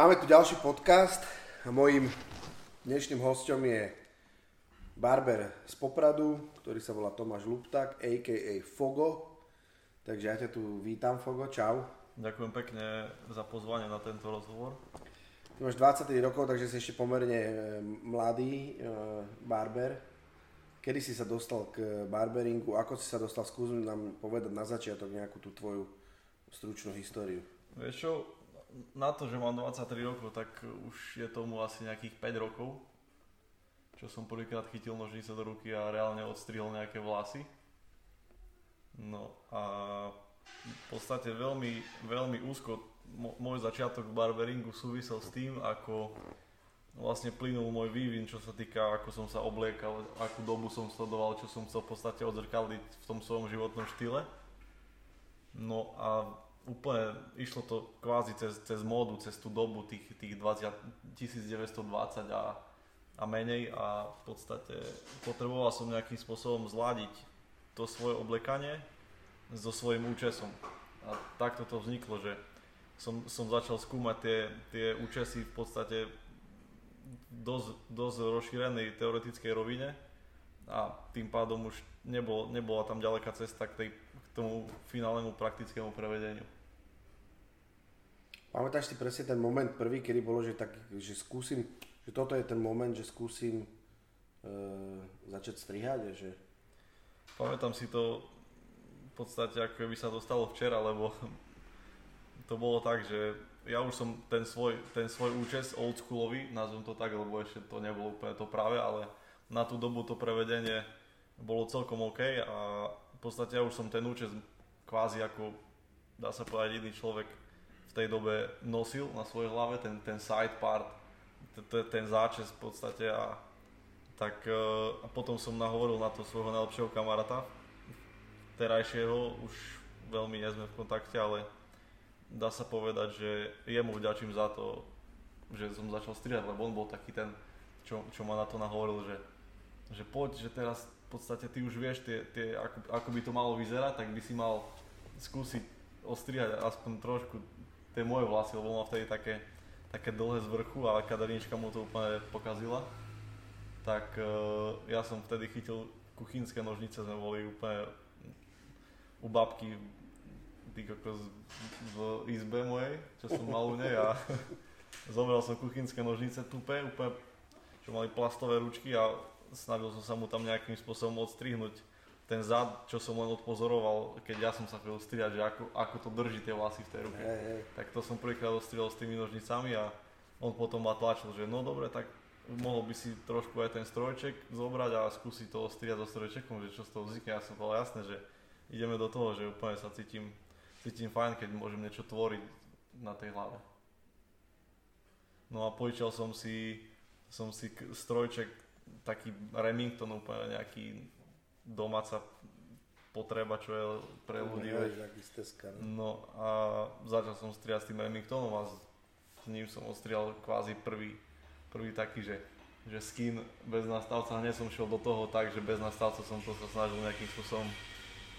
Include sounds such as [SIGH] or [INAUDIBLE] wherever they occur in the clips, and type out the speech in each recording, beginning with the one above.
Máme tu ďalší podcast a mojím dnešným hostom je barber z Popradu, ktorý sa volá Tomáš Luptak, a.k.a. Fogo. Takže ja ťa tu vítam, Fogo, čau. Ďakujem pekne za pozvanie na tento rozhovor. Ty máš 23 rokov, takže si ešte pomerne e, mladý e, barber. Kedy si sa dostal k barberingu, ako si sa dostal, skús nám povedať na začiatok nejakú tú tvoju stručnú históriu. Vieš čo, na to, že mám 23 rokov, tak už je tomu asi nejakých 5 rokov, čo som prvýkrát chytil nožnice do ruky a reálne odstrihol nejaké vlasy. No a v podstate veľmi, veľmi úzko môj začiatok v barberingu súvisel s tým, ako vlastne plynul môj vývin, čo sa týka, ako som sa obliekal, akú dobu som sledoval, čo som chcel v podstate odzrkadliť v tom svojom životnom štýle. No a úplne išlo to kvázi cez, cez módu, cez tú dobu tých, tých 20, 1920 a, a menej a v podstate potreboval som nejakým spôsobom zladiť to svoje oblekanie so svojím účesom. A takto to vzniklo, že som, som začal skúmať tie, tie účesy v podstate dosť, dosť rozšírenej teoretickej rovine a tým pádom už nebol, nebola tam ďaleká cesta k tej tomu finálnemu praktickému prevedeniu. Pamätáš si presne ten moment prvý, kedy bolo, že, tak, že skúsim, že toto je ten moment, že skúsim e, začať strihať, že... Pamätám si to v podstate, ako by sa to stalo včera, lebo to bolo tak, že ja už som ten svoj, ten svoj účes oldschoolový, nazvem to tak, lebo ešte to nebolo úplne to práve, ale na tú dobu to prevedenie bolo celkom OK a v podstate ja už som ten účes kvázi ako, dá sa povedať, iný človek v tej dobe nosil na svojej hlave, ten, ten side part, ten záčes v podstate a tak e, a potom som nahovoril na to svojho najlepšieho kamaráta, terajšieho, už veľmi nie sme v kontakte, ale dá sa povedať, že jemu vďačím za to, že som začal strihať, lebo on bol taký ten, čo, čo ma na to nahovoril, že, že poď, že teraz v podstate ty už vieš, tie, tie, ako, ako by to malo vyzerať, tak by si mal skúsiť ostrihať aspoň trošku tie moje vlasy, lebo mal vtedy také, také dlhé z vrchu a kadernička mu to úplne pokazila. Tak uh, ja som vtedy chytil kuchynské nožnice, sme boli úplne u babky kokos v izbe mojej, čo som mal u nej a [LAUGHS] zobral som kuchynské nožnice tupé, úplne, čo mali plastové ručky a snažil som sa mu tam nejakým spôsobom odstrihnúť ten zad, čo som len odpozoroval, keď ja som sa chcel strihať, že ako, ako to drží tie vlasy v tej ruke. Hey, hey. Tak to som prvýkrát ostrihal s tými nožnicami a on potom ma tlačil, že no dobre, tak mohol by si trošku aj ten strojček zobrať a skúsiť to ostrihať so strojčekom, že čo z toho vznikne. Ja som povedal jasné, že ideme do toho, že úplne sa cítim, cítim fajn, keď môžem niečo tvoriť na tej hlave. No a požičal som si, som si strojček taký Remington úplne nejaký domáca potreba, čo je pre ľudí. No a začal som striať s tým Remingtonom a s, s ním som ostrial kvázi prvý, prvý taký, že, že skin bez nastavca. Hneď som šiel do toho tak, že bez nastavca som to sa snažil nejakým spôsobom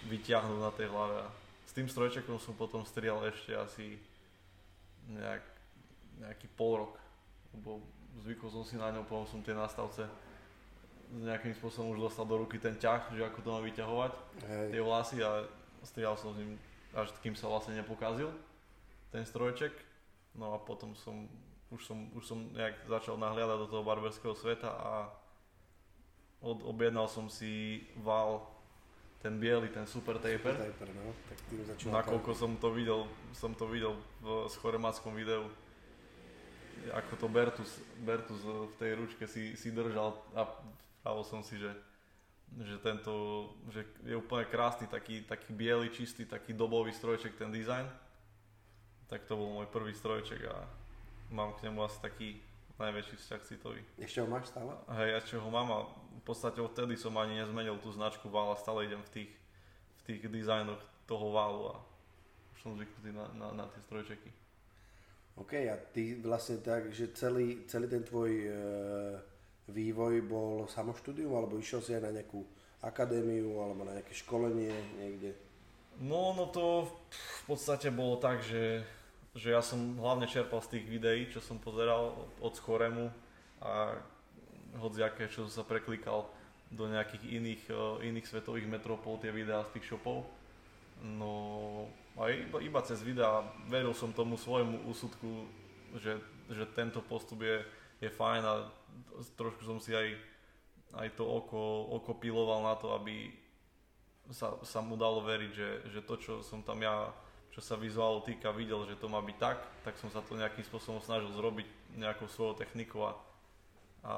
vyťahnuť na tej hlave. A s tým strojčekom som potom strial ešte asi nejak, nejaký pol rok, lebo zvykol som si na ňom, potom som tie nastavce nejakým spôsobom už dostal do ruky ten ťah, že ako to má vyťahovať, Hej. tie vlasy a strihal som s ním až kým sa vlastne nepokazil ten strojček. No a potom som, už som, už som nejak začal nahliadať do toho barberského sveta a od, objednal som si val ten biely, ten super taper. Super taper no. tak tým Nakoľko som to videl, som to videl v schoremackom videu, ako to Bertus, Bertus v tej ručke si, si držal a Pravil som si, že, že tento, že je úplne krásny, taký, taký biely, čistý, taký dobový strojček, ten design. Tak to bol môj prvý strojček a mám k nemu asi taký najväčší vzťah citový. Ešte ho máš stále? Hej, ešte ho mám a v podstate odtedy som ani nezmenil tú značku Val a stále idem v tých, v tých dizajnoch toho Valu a už som zvyknutý na, na, na tie strojčeky. OK, a ty vlastne tak, že celý, celý ten tvoj uh vývoj bol samoštúdium, alebo išiel si aj na nejakú akadémiu, alebo na nejaké školenie niekde? No, no to v podstate bolo tak, že že ja som hlavne čerpal z tých videí, čo som pozeral od Skoremu a hodziaké, čo som sa preklikal do nejakých iných, uh, iných svetových metropol, tie videá z tých shopov. No a iba, iba cez videá veril som tomu svojmu úsudku, že, že tento postup je, je fajn a trošku som si aj, aj to oko, oko piloval na to, aby sa, sa mu dalo veriť, že, že to, čo som tam ja čo sa vizuálu týka, videl, že to má byť tak, tak som sa to nejakým spôsobom snažil zrobiť nejakou svojou technikou a, a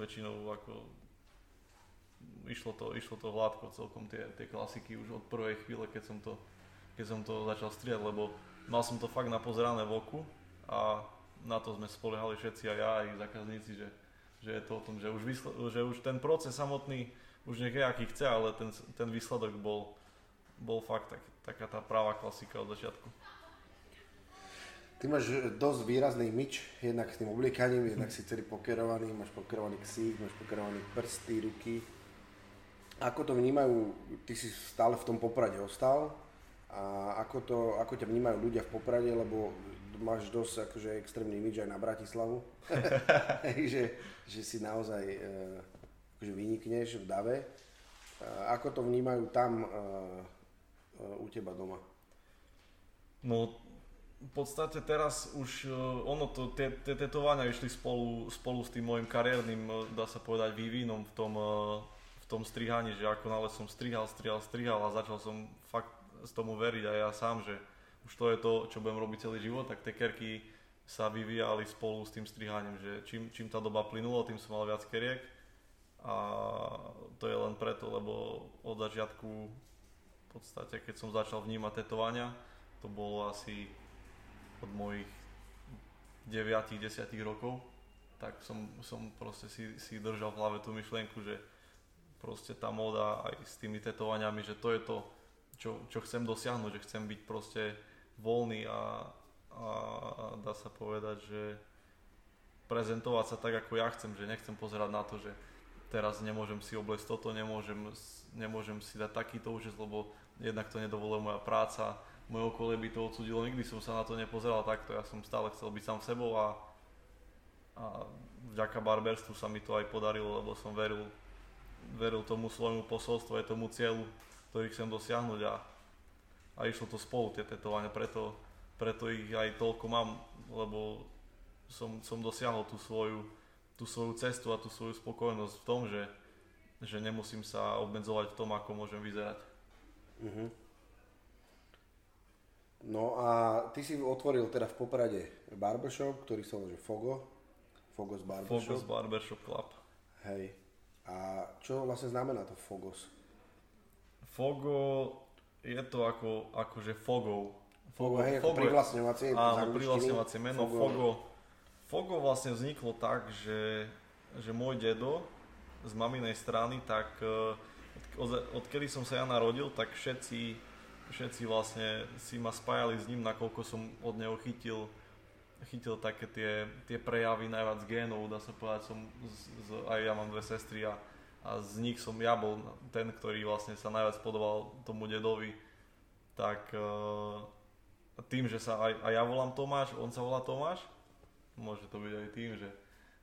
väčšinou ako išlo to, išlo to hladko celkom tie, tie klasiky už od prvej chvíle, keď som to, keď som to začal striať, lebo mal som to fakt napozerané v oku a na to sme spoliehali všetci aj ja, aj zákazníci, že, že je to o tom, že už, vysl- že už ten proces samotný už nech je aký chce, ale ten, ten výsledok bol, bol fakt tak, taká tá práva klasika od začiatku. Ty máš dosť výrazný myč, jednak s tým obliekaním, jednak si celý pokerovaný, máš pokerovaný ksík, máš pokerovaný prsty, ruky. Ako to vnímajú, ty si stále v tom Poprade ostal, a ako, to, ako ťa vnímajú ľudia v Poprade, lebo máš dosť akože extrémny myč aj na Bratislavu, [LAUGHS] že, že si naozaj e, akože vynikneš v dave. Ako to vnímajú tam e, u teba doma? No, v podstate teraz už ono to, tie, tie tetovania išli spolu, spolu s tým môjim kariérnym, dá sa povedať, vývinom v tom, v tom strihaní, že ako nále som strihal, strihal, strihal a začal som fakt z tomu veriť aj ja sám, že už to je to, čo budem robiť celý život, tak tie kerky sa vyvíjali spolu s tým strihaním, že čím, čím tá doba plynula, tým som mal viac keriek. A to je len preto, lebo od začiatku podstate, keď som začal vnímať tetovania, to bolo asi od mojich 9-10 rokov, tak som, som proste si, si držal v hlave tú myšlienku, že proste tá móda aj s tými tetovaniami, že to je to, čo, čo chcem dosiahnuť, že chcem byť proste voľný a, a dá sa povedať, že prezentovať sa tak, ako ja chcem, že nechcem pozerať na to, že teraz nemôžem si obliecť toto, nemôžem, nemôžem si dať takýto účes, lebo jednak to nedovoluje moja práca, moje okolie by to odsudilo, nikdy som sa na to nepozeral takto, ja som stále chcel byť sám sebou a, a vďaka barberstvu sa mi to aj podarilo, lebo som veril, veril tomu svojmu posolstvu aj tomu cieľu, ktorý chcem dosiahnuť a, a išlo to spolu tie tetovania, preto, preto ich aj toľko mám, lebo som, som dosiahol tú svoju, tú svoju cestu a tú svoju spokojnosť v tom, že, že nemusím sa obmedzovať v tom, ako môžem vyzerať. Uh-huh. No a ty si otvoril teda v Poprade barbershop, ktorý sa volá Fogo. Fogos Barbershop. Fogos Barbershop Club. Hej. A čo vlastne znamená to Fogos? Fogo je to ako, akože Fogov. Fogo, hej, ako privlastňovacie Áno, privlastňovacie meno. Fogo. Fogo. Fogo vlastne vzniklo tak, že, že môj dedo z maminej strany tak uh, od, odkedy som sa ja narodil, tak všetci, všetci vlastne si ma spájali s ním, nakoľko som od neho chytil, chytil také tie, tie prejavy najviac génov, dá sa povedať, som z, z, aj ja mám dve sestry a, a z nich som ja bol ten, ktorý vlastne sa najviac podobal tomu dedovi, tak uh, tým, že sa aj, aj ja volám Tomáš, on sa volá Tomáš, môže to byť aj tým, že,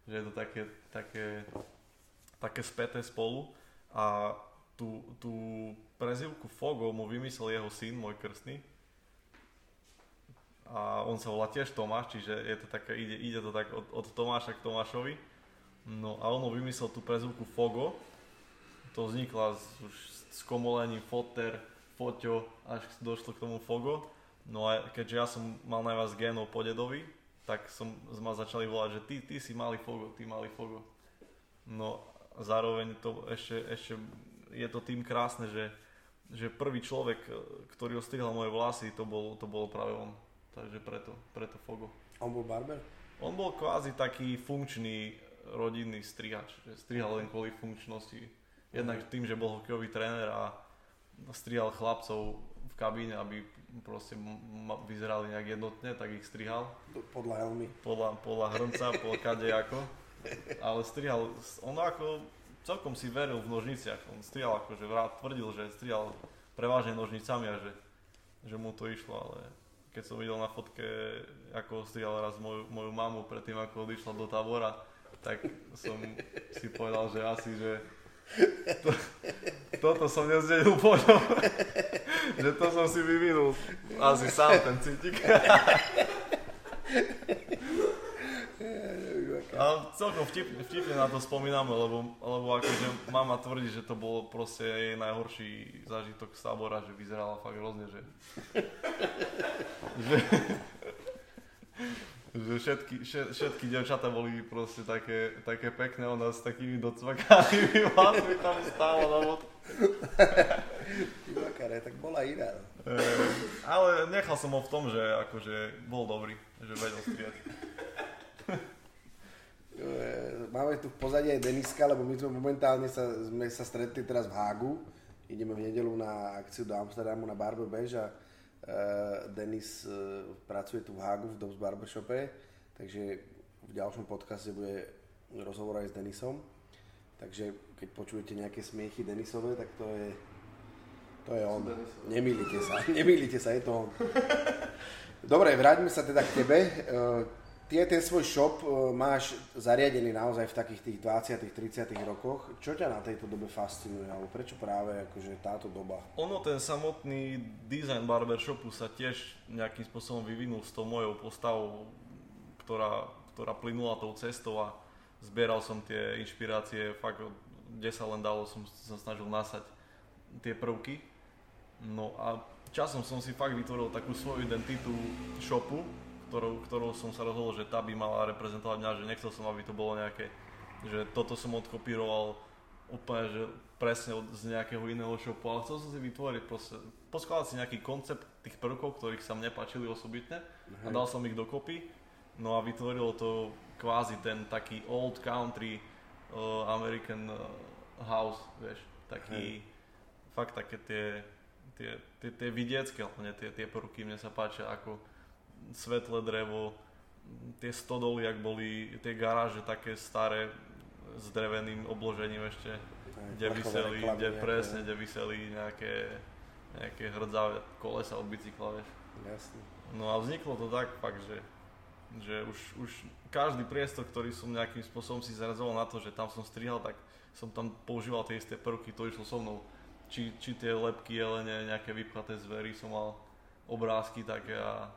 že je to také, také, také späté spolu a tú, tú prezivku Fogo mu vymyslel jeho syn, môj krstný. A on sa volá tiež Tomáš, čiže je to také, ide, ide to tak od, od Tomáša k Tomášovi. No a on mu vymyslel tú prezivku Fogo. To vznikla s, už s komolením Foter, Foťo, až došlo k tomu Fogo. No a keďže ja som mal najviac génov po dedovi, tak som, ma začali volať, že ty, ty si malý Fogo, ty malý Fogo. No zároveň to ešte, ešte je to tým krásne, že, že prvý človek, ktorý ostrihal moje vlasy, to bol, to bol práve on. Takže preto, preto Fogo. On bol barber? On bol kvázi taký funkčný rodinný strihač, že strihal len kvôli funkčnosti. Jednak tým, že bol hokejový tréner a strihal chlapcov v kabíne, aby proste vyzerali nejak jednotne, tak ich strihal. Podľa helmy. Podľa, podľa hrnca, podľa kadejako. Ale strihal, on ako celkom si veril v nožniciach. On strihal akože tvrdil, že strihal prevažne nožnicami a že, že mu to išlo, ale keď som videl na fotke, ako strihal raz moju, moju mamu predtým, ako odišla do tábora, tak som si povedal, že asi, že to, toto som nezdelil po ňom, že to som si vyvinul asi sám ten citik. A celkom vtipne, vtipne na to spomíname, lebo, lebo akože mama tvrdí, že to bol proste jej najhorší zážitok z tábora, že vyzerala fakt hrozne, že... že, že všetky, všetky devčata boli proste také, také pekné, ona s takými docvakanými [LAUGHS] vlasmi tam stála na vod. Makare, tak bola iná. E, ale nechal som ho v tom, že akože bol dobrý, že vedel strieť. E, máme tu v pozadí aj Deniska, lebo my sme momentálne sa, sme sa stretli teraz v Hágu. Ideme v nedelu na akciu do Amsterdamu na Barber Bež a Denis uh, pracuje tu v Hágu v Dobbs Barbershope, takže v ďalšom podcaste bude rozhovor aj s Denisom. Takže keď počujete nejaké smiechy Denisové, tak to je, to je on. Nemýlite sa, [LAUGHS] nemýlite sa, je to on. [LAUGHS] Dobre, vráťme sa teda k tebe. Ty ten svoj shop uh, máš zariadený naozaj v takých tých 20 30 rokoch. Čo ťa na tejto dobe fascinuje? Alebo prečo práve akože táto doba? Ono, ten samotný design barbershopu sa tiež nejakým spôsobom vyvinul s tou mojou postavou, ktorá, ktorá plynula tou cestou a zbieral som tie inšpirácie, fakt kde sa len dalo, som sa snažil nasať tie prvky. No a časom som si fakt vytvoril takú svoju identitu shopu, ktorou, ktorou som sa rozhodol, že tá by mala reprezentovať mňa, že nechcel som, aby to bolo nejaké, že toto som odkopíroval úplne, že presne od, z nejakého iného shopu, ale chcel som si vytvoriť proste, poskladať si nejaký koncept tých prvkov, ktorých sa mne páčili osobitne a dal som ich dokopy, no a vytvorilo to kvázi ten taký old country uh, American uh, house, vieš, taký, Hej. fakt také tie, tie, tie, tie vidiecké, hlavne tie, tie prvky mne sa páčia, ako svetlé drevo, tie stodoly, ak boli tie garáže také staré s dreveným obložením ešte, kde vyseli, kde presne, kde vyseli nejaké, nejaké hrdzavé kolesa od bicykla, vieš. Jasne. No a vzniklo to tak fakt, že, že už, už každý priestor, ktorý som nejakým spôsobom si zarazoval na to, že tam som strihal, tak som tam používal tie isté prvky, to išlo so mnou. Či, či tie lepky jelene, nejaké vypchaté zvery, som mal obrázky také a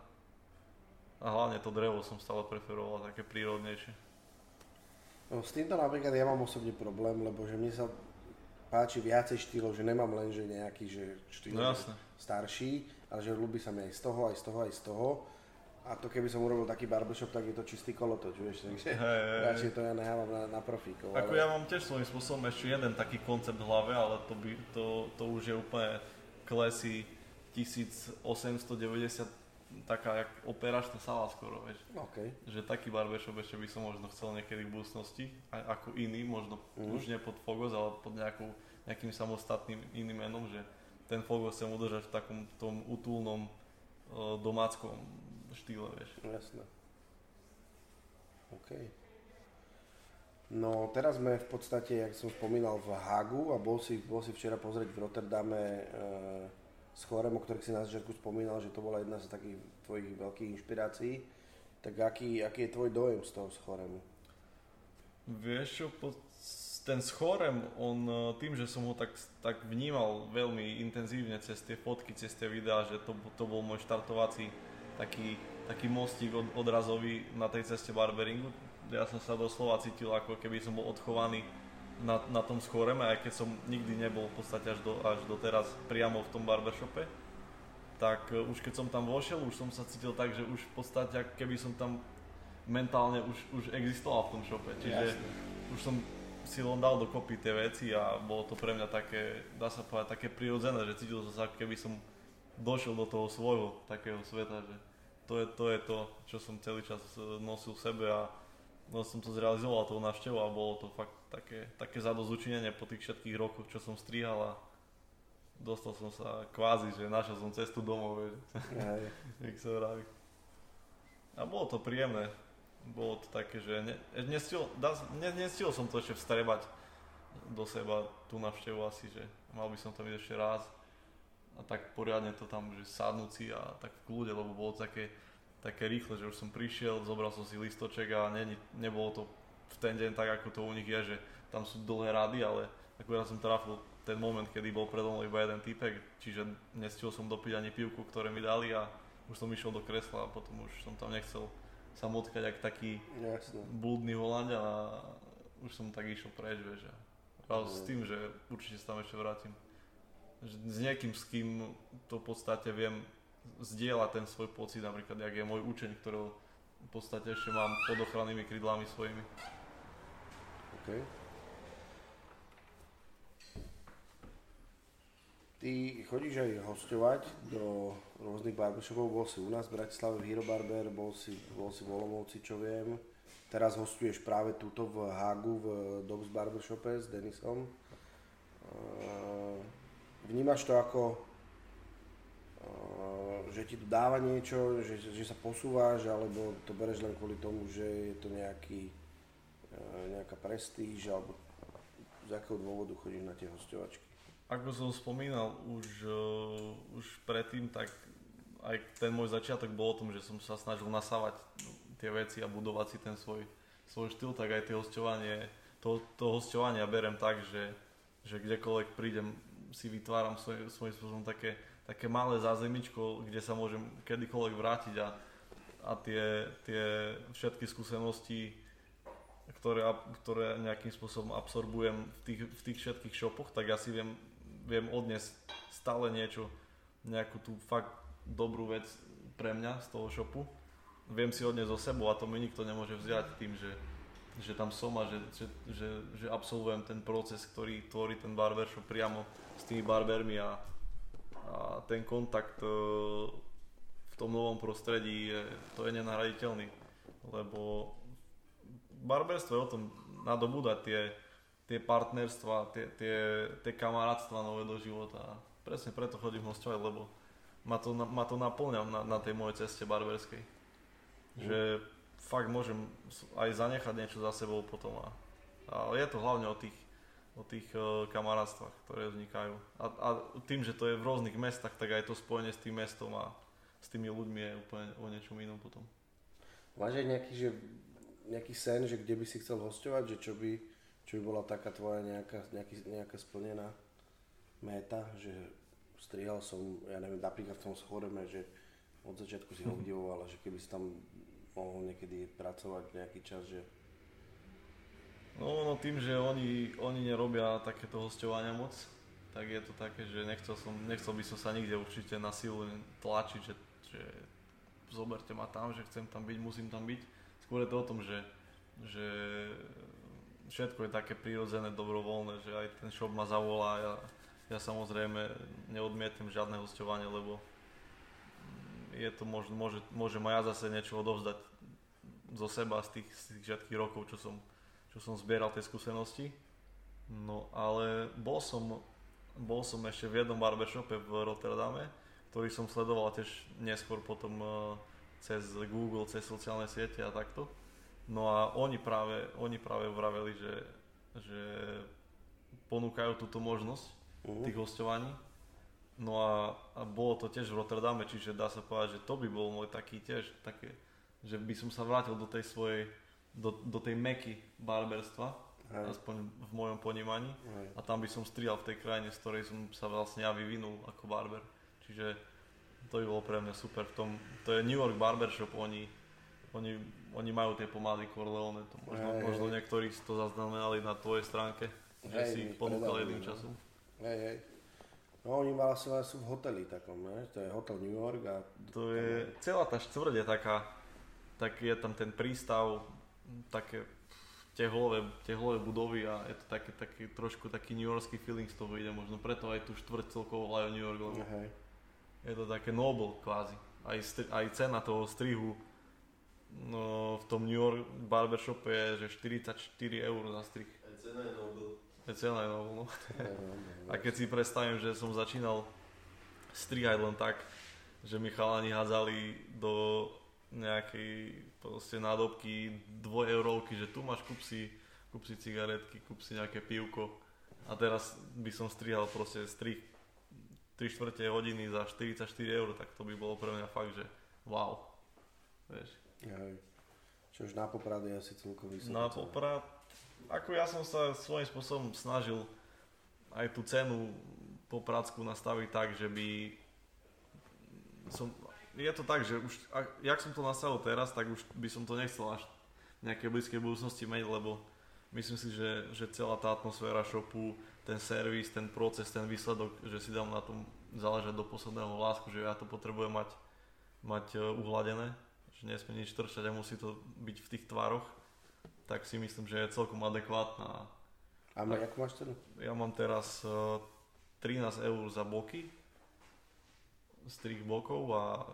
a hlavne to drevo som stále preferoval také prírodnejšie. No, s týmto napríklad ja mám osobne problém, lebo že mne sa páči viacej štýlov, že nemám len že nejaký že štýl no, starší, ale že ľúbi sa mi aj z toho, aj z toho, aj z toho. A to keby som urobil taký barbershop, tak je to čistý kolotoč, vieš, takže hey, radšej to ja nechávam na, na profíkov. Ako ale... ja mám tiež svojím spôsobom ešte jeden taký koncept v hlave, ale to, by, to, to už je úplne klesy 1890 taká jak operačná sala skoro, vieš. Okay. Že taký barbershop ešte by som možno chcel niekedy v budúcnosti, aj ako iný, možno mm. už nie pod Fogos, ale pod nejakou, nejakým samostatným iným menom, že ten Fogos chcem udržať v takom tom utulnom uh, domáckom štýle, vieš. Jasné. OK. No teraz sme v podstate, jak som spomínal, v Hagu a bol si, bol si včera pozrieť v Rotterdame uh, s chorem, o ktorých si na začiatku spomínal, že to bola jedna z takých tvojich veľkých inšpirácií, tak aký, aký je tvoj dojem z toho schoremu? Vieš čo, ten schorem, on e, tým, že som ho tak, tak vnímal veľmi intenzívne cez tie fotky, cez tie videá, že to, to bol môj štartovací taký, taký mostík od, odrazový na tej ceste barberingu. Ja som sa doslova cítil, ako keby som bol odchovaný na, na tom schoreme, aj keď som nikdy nebol v podstate až, do, až doteraz priamo v tom barbershope, tak uh, už keď som tam vošiel, už som sa cítil tak, že už v podstate keby som tam mentálne už, už existoval v tom šope. Čiže Jasne. už som si len dal dokopy tie veci a bolo to pre mňa také, dá sa povedať, také prirodzené, že cítil som sa, keby som došiel do toho svojho takého sveta, že to je, to je to, čo som celý čas e, nosil v sebe a no som to zrealizoval tou návštevou a bolo to fakt také, také zadozučinenie po tých všetkých rokoch, čo som strihal a dostal som sa kvázi, že našiel som cestu domov, vieš, [LAUGHS] jak sa vraví. A bolo to príjemné. Bolo to také, že ne, nestil, ne, nestil som to ešte vstrebať do seba tú návštevu asi, že mal by som tam ísť ešte raz. a tak poriadne to tam, že sadnúť si a tak v kľude, lebo bolo také, také rýchle, že už som prišiel, zobral som si listoček a ne, nebolo to v ten deň tak, ako to u nich je, že tam sú dlhé rady, ale akurát som trafil ten moment, kedy bol predo mnou iba jeden typek, čiže nestiel som dopiť ani pivku, ktoré mi dali a už som išiel do kresla a potom už som tam nechcel sa motkať ako taký Jasne. blúdny Holandia a už som tak išiel preč, vieš. A s tým, že určite sa tam ešte vrátim že s niekým, s kým to v podstate viem zdieľať ten svoj pocit, napríklad, jak je môj učeň, ktorého v podstate ešte mám pod ochrannými krydlami svojimi. OK. Ty chodíš aj hostovať do rôznych barbershopov, bol si u nás v Bratislave v Hero Barber, bol si, bol si v Olomouci, čo viem. Teraz hostuješ práve túto v Hagu v Dogs Barbershope s Denisom. Uh, vnímaš to ako, že ti to dáva niečo, že, že sa posúvaš, alebo to bereš len kvôli tomu, že je to nejaký, uh, nejaká prestíž, alebo z akého dôvodu chodíš na tie hostovačky? Ako som spomínal už, uh, už predtým, tak aj ten môj začiatok bol o tom, že som sa snažil nasávať tie veci a budovať si ten svoj, svoj štýl, tak aj tie hostovanie, to, to hostovanie ja berem tak, že, že kdekoľvek prídem, si vytváram svoj, svojím spôsobom také, také malé zázemičko, kde sa môžem kedykoľvek vrátiť a, a tie, tie všetky skúsenosti, ktoré, ktoré nejakým spôsobom absorbujem v tých, v tých všetkých shopoch, tak ja si viem, viem odniesť stále niečo, nejakú tú fakt dobrú vec pre mňa z toho shopu. Viem si odniesť zo sebou a to mi nikto nemôže vziať tým, že, že tam som a že, že, že, že absolvujem ten proces, ktorý tvorí ten barbershop priamo s tými barbermi a, a ten kontakt e, v tom novom prostredí je, to je nenahraditeľný, lebo barberstvo je o tom nadobúdať tie, tie partnerstva, tie, tie, tie kamarátstva nové do života presne preto chodím hostovať, lebo ma to, ma to naplňa na, na tej mojej ceste barberskej. Mm. Fakt môžem aj zanechať niečo za sebou potom a, a je to hlavne o tých o tých uh, ktoré vznikajú. A, a tým, že to je v rôznych mestách, tak aj to spojenie s tým mestom a s tými ľuďmi je úplne o niečom inom potom. Máš aj nejaký, že, nejaký sen, že kde by si chcel hostovať, že čo by, čo by bola taká tvoja nejaká, nejaký, nejaká splnená méta, že strihal som, ja neviem, napríklad v tom schoreme, že od začiatku si ho [LAUGHS] obdivoval, že keby si tam mohol niekedy pracovať nejaký čas, že No, no tým, že oni, oni nerobia takéto hostovania moc, tak je to také, že nechcel, som, nechcel by som sa nikde určite na silu tlačiť, že, že zoberte ma tam, že chcem tam byť, musím tam byť. Skôr je to o tom, že, že všetko je také prirodzené, dobrovoľné, že aj ten shop ma zavolá. Ja, ja samozrejme neodmietam žiadne hostovanie, lebo je to možno, môže, môžem aj ja zase niečo odovzdať zo seba z tých, z tých všetkých rokov, čo som, čo som zbieral tie skúsenosti. No ale bol som, bol som ešte v jednom barbershope v Rotterdame, ktorý som sledoval tiež neskôr potom uh, cez Google, cez sociálne siete a takto. No a oni práve, oni práve vraveli, že, že ponúkajú túto možnosť uh-huh. tých hostovaní. No a, a bolo to tiež v Rotterdame, čiže dá sa povedať, že to by bol môj taký tiež, také, že by som sa vrátil do tej svojej do, do tej meky barberstva, Hej. aspoň v mojom ponímaní. Hej. A tam by som strihal v tej krajine, z ktorej som sa vlastne ja vyvinul ako barber. Čiže to by bolo pre mňa super. V tom, to je New York Barbershop, oni, oni, oni majú tie pomády Corleone, to možno, hej, možno hej. niektorí si to zaznamenali na tvojej stránke, že hej, si ich ponúkal jedným no. časom. Hej, hej. No oni vlastne sú v hoteli takom, ne? to je hotel New York a... To je, celá tá štvrť je taká, tak je tam ten prístav, také tehlové, tehlové budovy a je to také, taký, trošku taký New Yorkský feeling z toho ide, možno preto aj tu štvrť celkovo volajú New York, lebo okay. je to také noble kvázi. Aj, aj cena toho strihu no, v tom New York barbershop je, že 44 eur za strih. Aj cena je noble. Aj cena je noble, no. a keď si predstavím, že som začínal strihať len tak, že mi chalani hádzali do nejakej proste nádobky, dvojeurovky, že tu máš, kúp si, kúp si cigaretky, kúp si nejaké pivko a teraz by som strihal proste strih 3 čtvrte hodiny za 44 eur, tak to by bolo pre mňa fakt, že wow. Vieš. Hej. Čo už na Poprad je asi celkom vysoko. Na Poprad, ako ja som sa svojím spôsobom snažil aj tú cenu Popradskú nastaviť tak, že by som, je to tak, že už, ak, jak som to nastavil teraz, tak už by som to nechcel až v nejakej blízkej budúcnosti mať, lebo myslím si, že, že celá tá atmosféra shopu, ten servis, ten proces, ten výsledok, že si dám na tom záležať do posledného vlásku, že ja to potrebujem mať, mať e, uhladené, že nesmie nič trčať a musí to byť v tých tvároch, tak si myslím, že je celkom adekvátna. A ma, ako máš cenu? Ja mám teraz 13 e, eur za boky, strih bokov a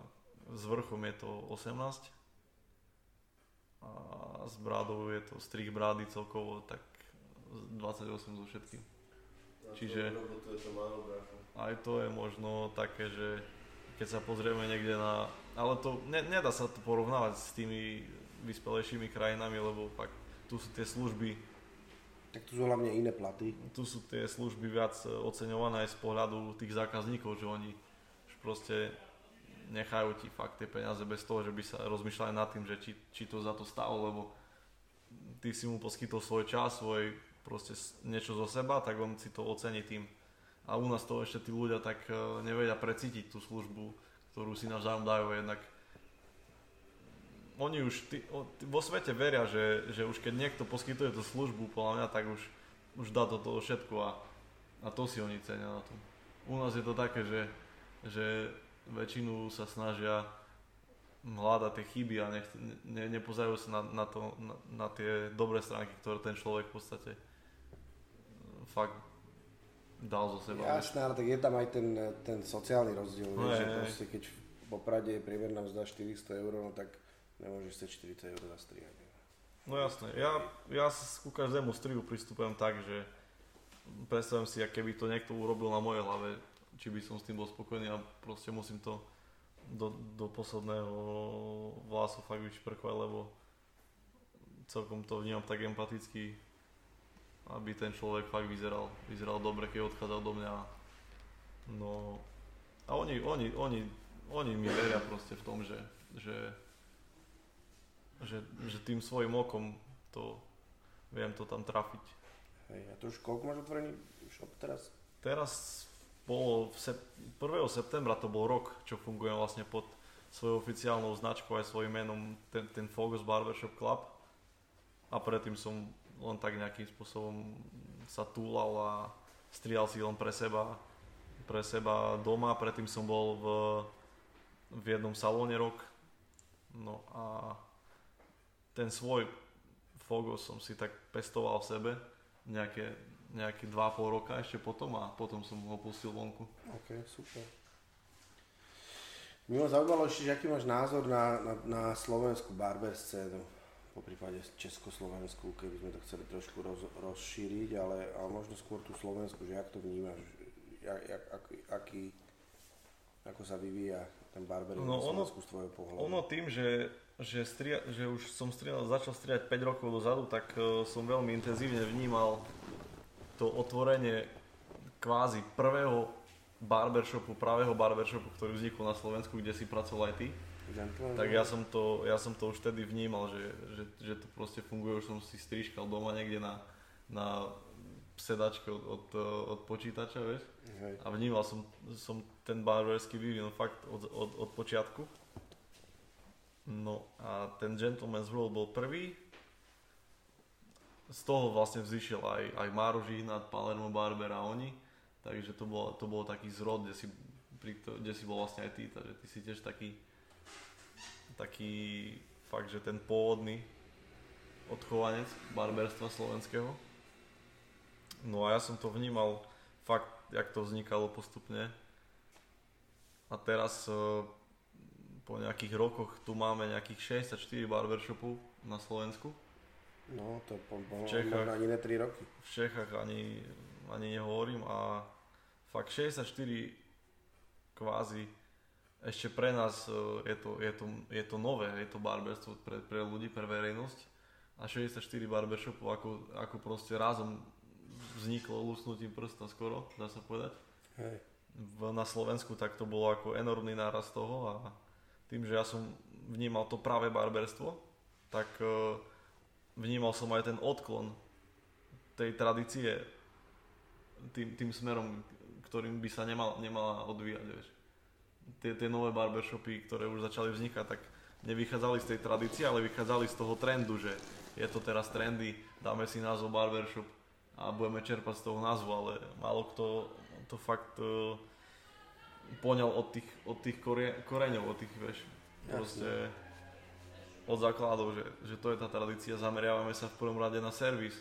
s vrchom je to 18 a s brádou je to strih brády celkovo tak 28 so všetkým. Čiže aj to je možno také, že keď sa pozrieme niekde na... Ale to ne, nedá sa to porovnávať s tými vyspelejšími krajinami, lebo fakt tu sú tie služby tak tu sú hlavne iné platy. Tu sú tie služby viac oceňované aj z pohľadu tých zákazníkov, že oni proste nechajú ti fakt tie peniaze bez toho, že by sa rozmýšľali nad tým, že či, či to za to stalo, lebo ty si mu poskytol svoj čas, svoj proste niečo zo seba, tak on si to ocení tým. A u nás to ešte tí ľudia tak e, nevedia precítiť tú službu, ktorú si navzájom dajú jednak. Oni už ty, o, ty, vo svete veria, že, že už keď niekto poskytuje tú službu, podľa mňa, tak už, už dá to toho všetko a, a to si oni cenia na tom. U nás je to také, že, že väčšinu sa snažia hľadať tie chyby a nech, ne, nepozerajú sa na, na, to, na, na tie dobré stránky, ktoré ten človek v podstate e, fakt dal zo seba. Jasné, ale tak je tam aj ten, ten sociálny rozdiel, no, že proste keď v Poprade je priemerná mzda 400 eur, no tak nemôžeš sa 40 eur zastrihať. No jasné, ja, ja ku každému strihu pristupujem tak, že predstavím si, keby to niekto urobil na mojej hlave, či by som s tým bol spokojný a proste musím to do, do posledného vlasu fakt vyšprkovať, lebo celkom to vnímam tak empaticky, aby ten človek fakt vyzeral, vyzeral dobre, keď odchádzal do mňa. No a oni, oni, oni, oni mi veria proste v tom, že, že, že, že tým svojim okom to viem to tam trafiť. Hej, a to už koľko máš otvorený shop teraz? Teraz bolo v sep- 1. septembra to bol rok, čo fungujem vlastne pod svojou oficiálnou značkou aj svojím menom ten, ten Focus Barbershop Club a predtým som len tak nejakým spôsobom sa túlal a strihal si len pre seba, pre seba doma, predtým som bol v, v jednom salóne rok no a ten svoj Focus som si tak pestoval v sebe nejaké nejaké 2,5 roka ešte potom a potom som ho pustil vonku. OK, super. Mňa zaujímalo ešte, že aký máš názor na, na, na slovenskú barber scénu, po prípade Československu, keby sme to chceli trošku roz, rozšíriť, ale, ale možno skôr tú Slovensku, že jak to vnímaš, jak, jak, aký, aký, ako sa vyvíja ten barber no, na Slovensku z tvojho pohľadu? Ono tým, že, že, stria, že už som strial, začal striať 5 rokov dozadu, tak uh, som veľmi intenzívne vnímal to otvorenie kvázi prvého barbershopu, pravého barbershopu, ktorý vznikol na Slovensku, kde si pracoval aj ty. Gentleman. Tak ja som, to, ja som to už vtedy vnímal, že, že, že to proste funguje, už som si strižkal doma niekde na, na sedačke od, od, od počítača, vieš. Hej. A vnímal som, som ten barberský vývin fakt od, od, od počiatku. No a ten Gentleman's World bol prvý, z toho vlastne vzýšiel aj, aj Máro Žihnat, Palermo Barber a oni. Takže to bol, to bol taký zrod, kde si, pri kde si bol vlastne aj ty, takže ty si tiež taký, taký fakt, že ten pôvodný odchovanec barberstva slovenského. No a ja som to vnímal fakt, jak to vznikalo postupne. A teraz e, po nejakých rokoch tu máme nejakých 64 barbershopov na Slovensku No, to po, v Čechách, ani ne 3 roky. V Čechách ani, ani nehovorím a fakt 64 kvázi ešte pre nás e, je to, je to, je to nové, je to barberstvo pre, pre ľudí, pre verejnosť a 64 barbershopov ako, ako proste razom vzniklo lusnutím prsta skoro, dá sa povedať. Hej. v, na Slovensku, tak to bolo ako enormný náraz toho a tým, že ja som vnímal to práve barberstvo, tak uh, vnímal som aj ten odklon tej tradície tým, tým smerom, ktorým by sa nemal, nemala odvíjať, vieš. Tie, tie nové barbershopy, ktoré už začali vznikať, tak nevychádzali z tej tradície, ale vychádzali z toho trendu, že je to teraz trendy, dáme si názov barbershop a budeme čerpať z toho názvu, ale málo kto to fakt uh, poňal od tých, od tých koreňov, od tých, vieš, proste od základov, že, že to je tá tradícia, zameriavame sa v prvom rade na servis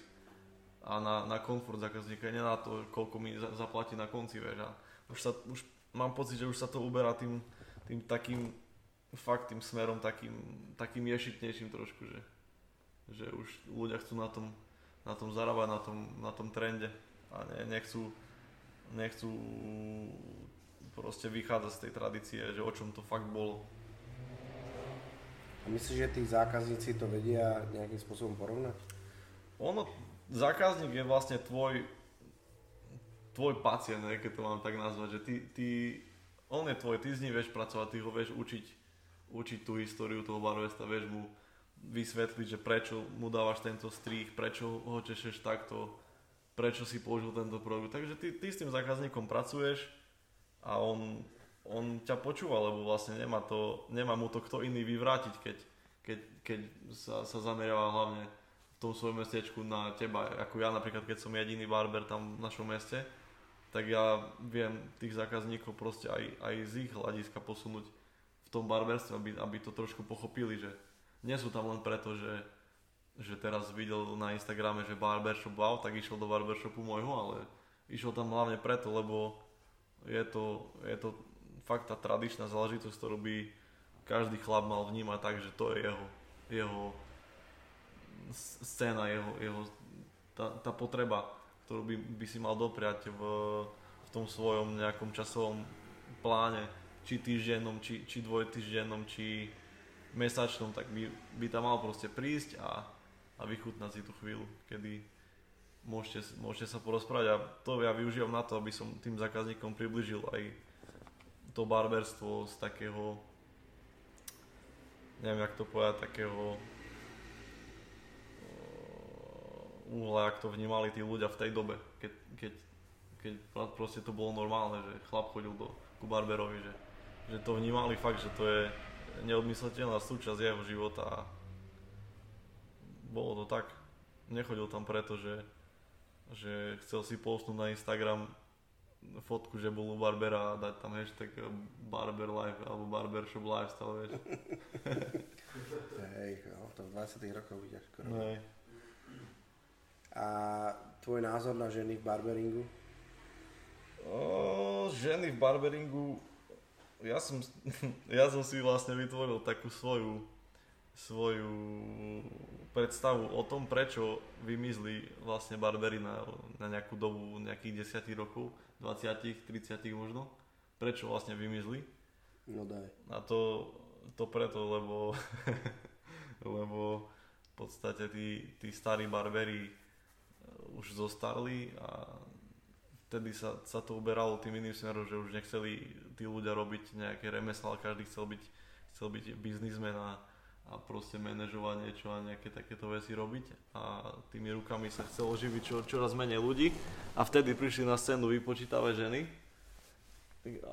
a na, na komfort zákazníka, nie na to, koľko mi za, zaplatí na konci, vieš, a už, sa, už mám pocit, že už sa to uberá tým, tým takým, fakt tým smerom takým, takým ješitnejším trošku, že, že už ľudia chcú na tom, na tom zarábať, na tom, na tom trende a ne, nechcú, nechcú proste vychádza z tej tradície, že o čom to fakt bolo. A myslíš, že tí zákazníci to vedia nejakým spôsobom porovnať? Ono, zákazník je vlastne tvoj, tvoj pacient, keď to mám tak nazvať, že ty, ty, on je tvoj, ty s ním vieš pracovať, ty ho vieš učiť, učiť tú históriu toho barvesta, vieš mu vysvetliť, že prečo mu dávaš tento strih, prečo ho češeš takto, prečo si použil tento produkt. Takže ty, ty s tým zákazníkom pracuješ, a on, on ťa počúva, lebo vlastne nemá, to, nemá mu to kto iný vyvrátiť, keď, keď, keď sa, sa zameriava hlavne v tom svojom mestečku na teba. Ako ja napríklad, keď som jediný barber tam v našom meste, tak ja viem tých zákazníkov proste aj, aj z ich hľadiska posunúť v tom barberstve, aby, aby to trošku pochopili, že nie sú tam len preto, že, že teraz videl na Instagrame, že barbershop wow, tak išiel do barbershopu môjho, ale išiel tam hlavne preto, lebo je to, je to fakt tá tradičná záležitosť, ktorú by každý chlap mal vnímať tak, že to je jeho, jeho scéna, jeho, jeho tá, tá potreba, ktorú by, by si mal dopriať v, v tom svojom nejakom časovom pláne, či týždennom, či, či dvojtýždennom, či mesačnom, tak by, by tam mal proste prísť a, a vychutnať si tú chvíľu, kedy, môžete, môžete sa porozprávať. A to ja využívam na to, aby som tým zákazníkom približil aj to barberstvo z takého neviem jak to povedať, takého uh, uhla, jak to vnímali tí ľudia v tej dobe, keď, keď, keď proste to bolo normálne, že chlap chodil do, ku barberovi, že, že to vnímali fakt, že to je neodmysliteľná súčasť jeho života a bolo to tak. Nechodil tam preto, že že chcel si postnúť na Instagram fotku, že bol u Barbera a dať tam hashtag Barber Life alebo Barbershop Lifestyle, vieš. [LAUGHS] Hej, no, to v 20 rokoch vidieš skoro. Hej. A tvoj názor na ženy v barberingu? O, ženy v barberingu, ja som, [LAUGHS] ja som si vlastne vytvoril takú svoju svoju predstavu o tom, prečo vymizli vlastne barbery na, na nejakú dobu nejakých 10 rokov, 20, 30 možno. Prečo vlastne vymizli? No daj. A to, to preto, lebo, [LAUGHS] lebo v podstate tí, tí starí barbery e, už zostarli a vtedy sa, sa to uberalo tým iným smerom, že už nechceli tí ľudia robiť nejaké remeslá, každý chcel byť, chcel byť biznismen a a proste manažovať niečo a nejaké takéto veci robiť a tými rukami sa chcelo živiť čo, čoraz menej ľudí. A vtedy prišli na scénu vypočítavé ženy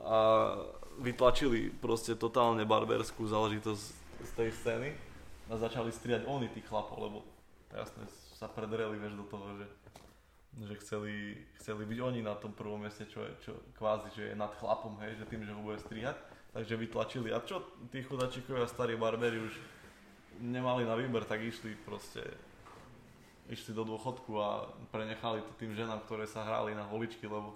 a vytlačili proste totálne barberskú záležitosť z tej scény a začali striať oni tých chlapov, lebo jasne sa predreli vieš do toho, že, že chceli, chceli byť oni na tom prvom mieste, čo je čo, kvázi, že je nad chlapom, hej, že tým, že ho bude strihať, takže vytlačili. A čo tí chudačikovia starí barberi už nemali na výber, tak išli proste išli do dôchodku a prenechali to tým ženám, ktoré sa hrali na holičky, lebo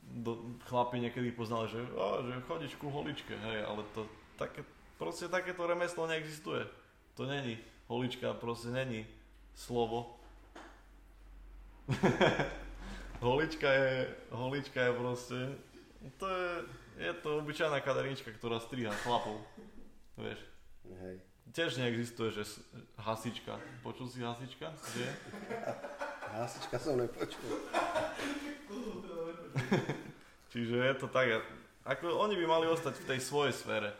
do, chlapi niekedy poznali, že, á, že chodíš ku holičke, hej, ale to také, proste takéto remeslo neexistuje. To není, holička proste není slovo. [LAUGHS] holička je, holička je proste, to je, je to obyčajná kadernička, ktorá striha chlapov, vieš. Hej. Tiež neexistuje, že hasička. Počul si hasička? Kde? Hasička som nepočul. [LAUGHS] Čiže je to tak, ako oni by mali ostať v tej svojej sfére,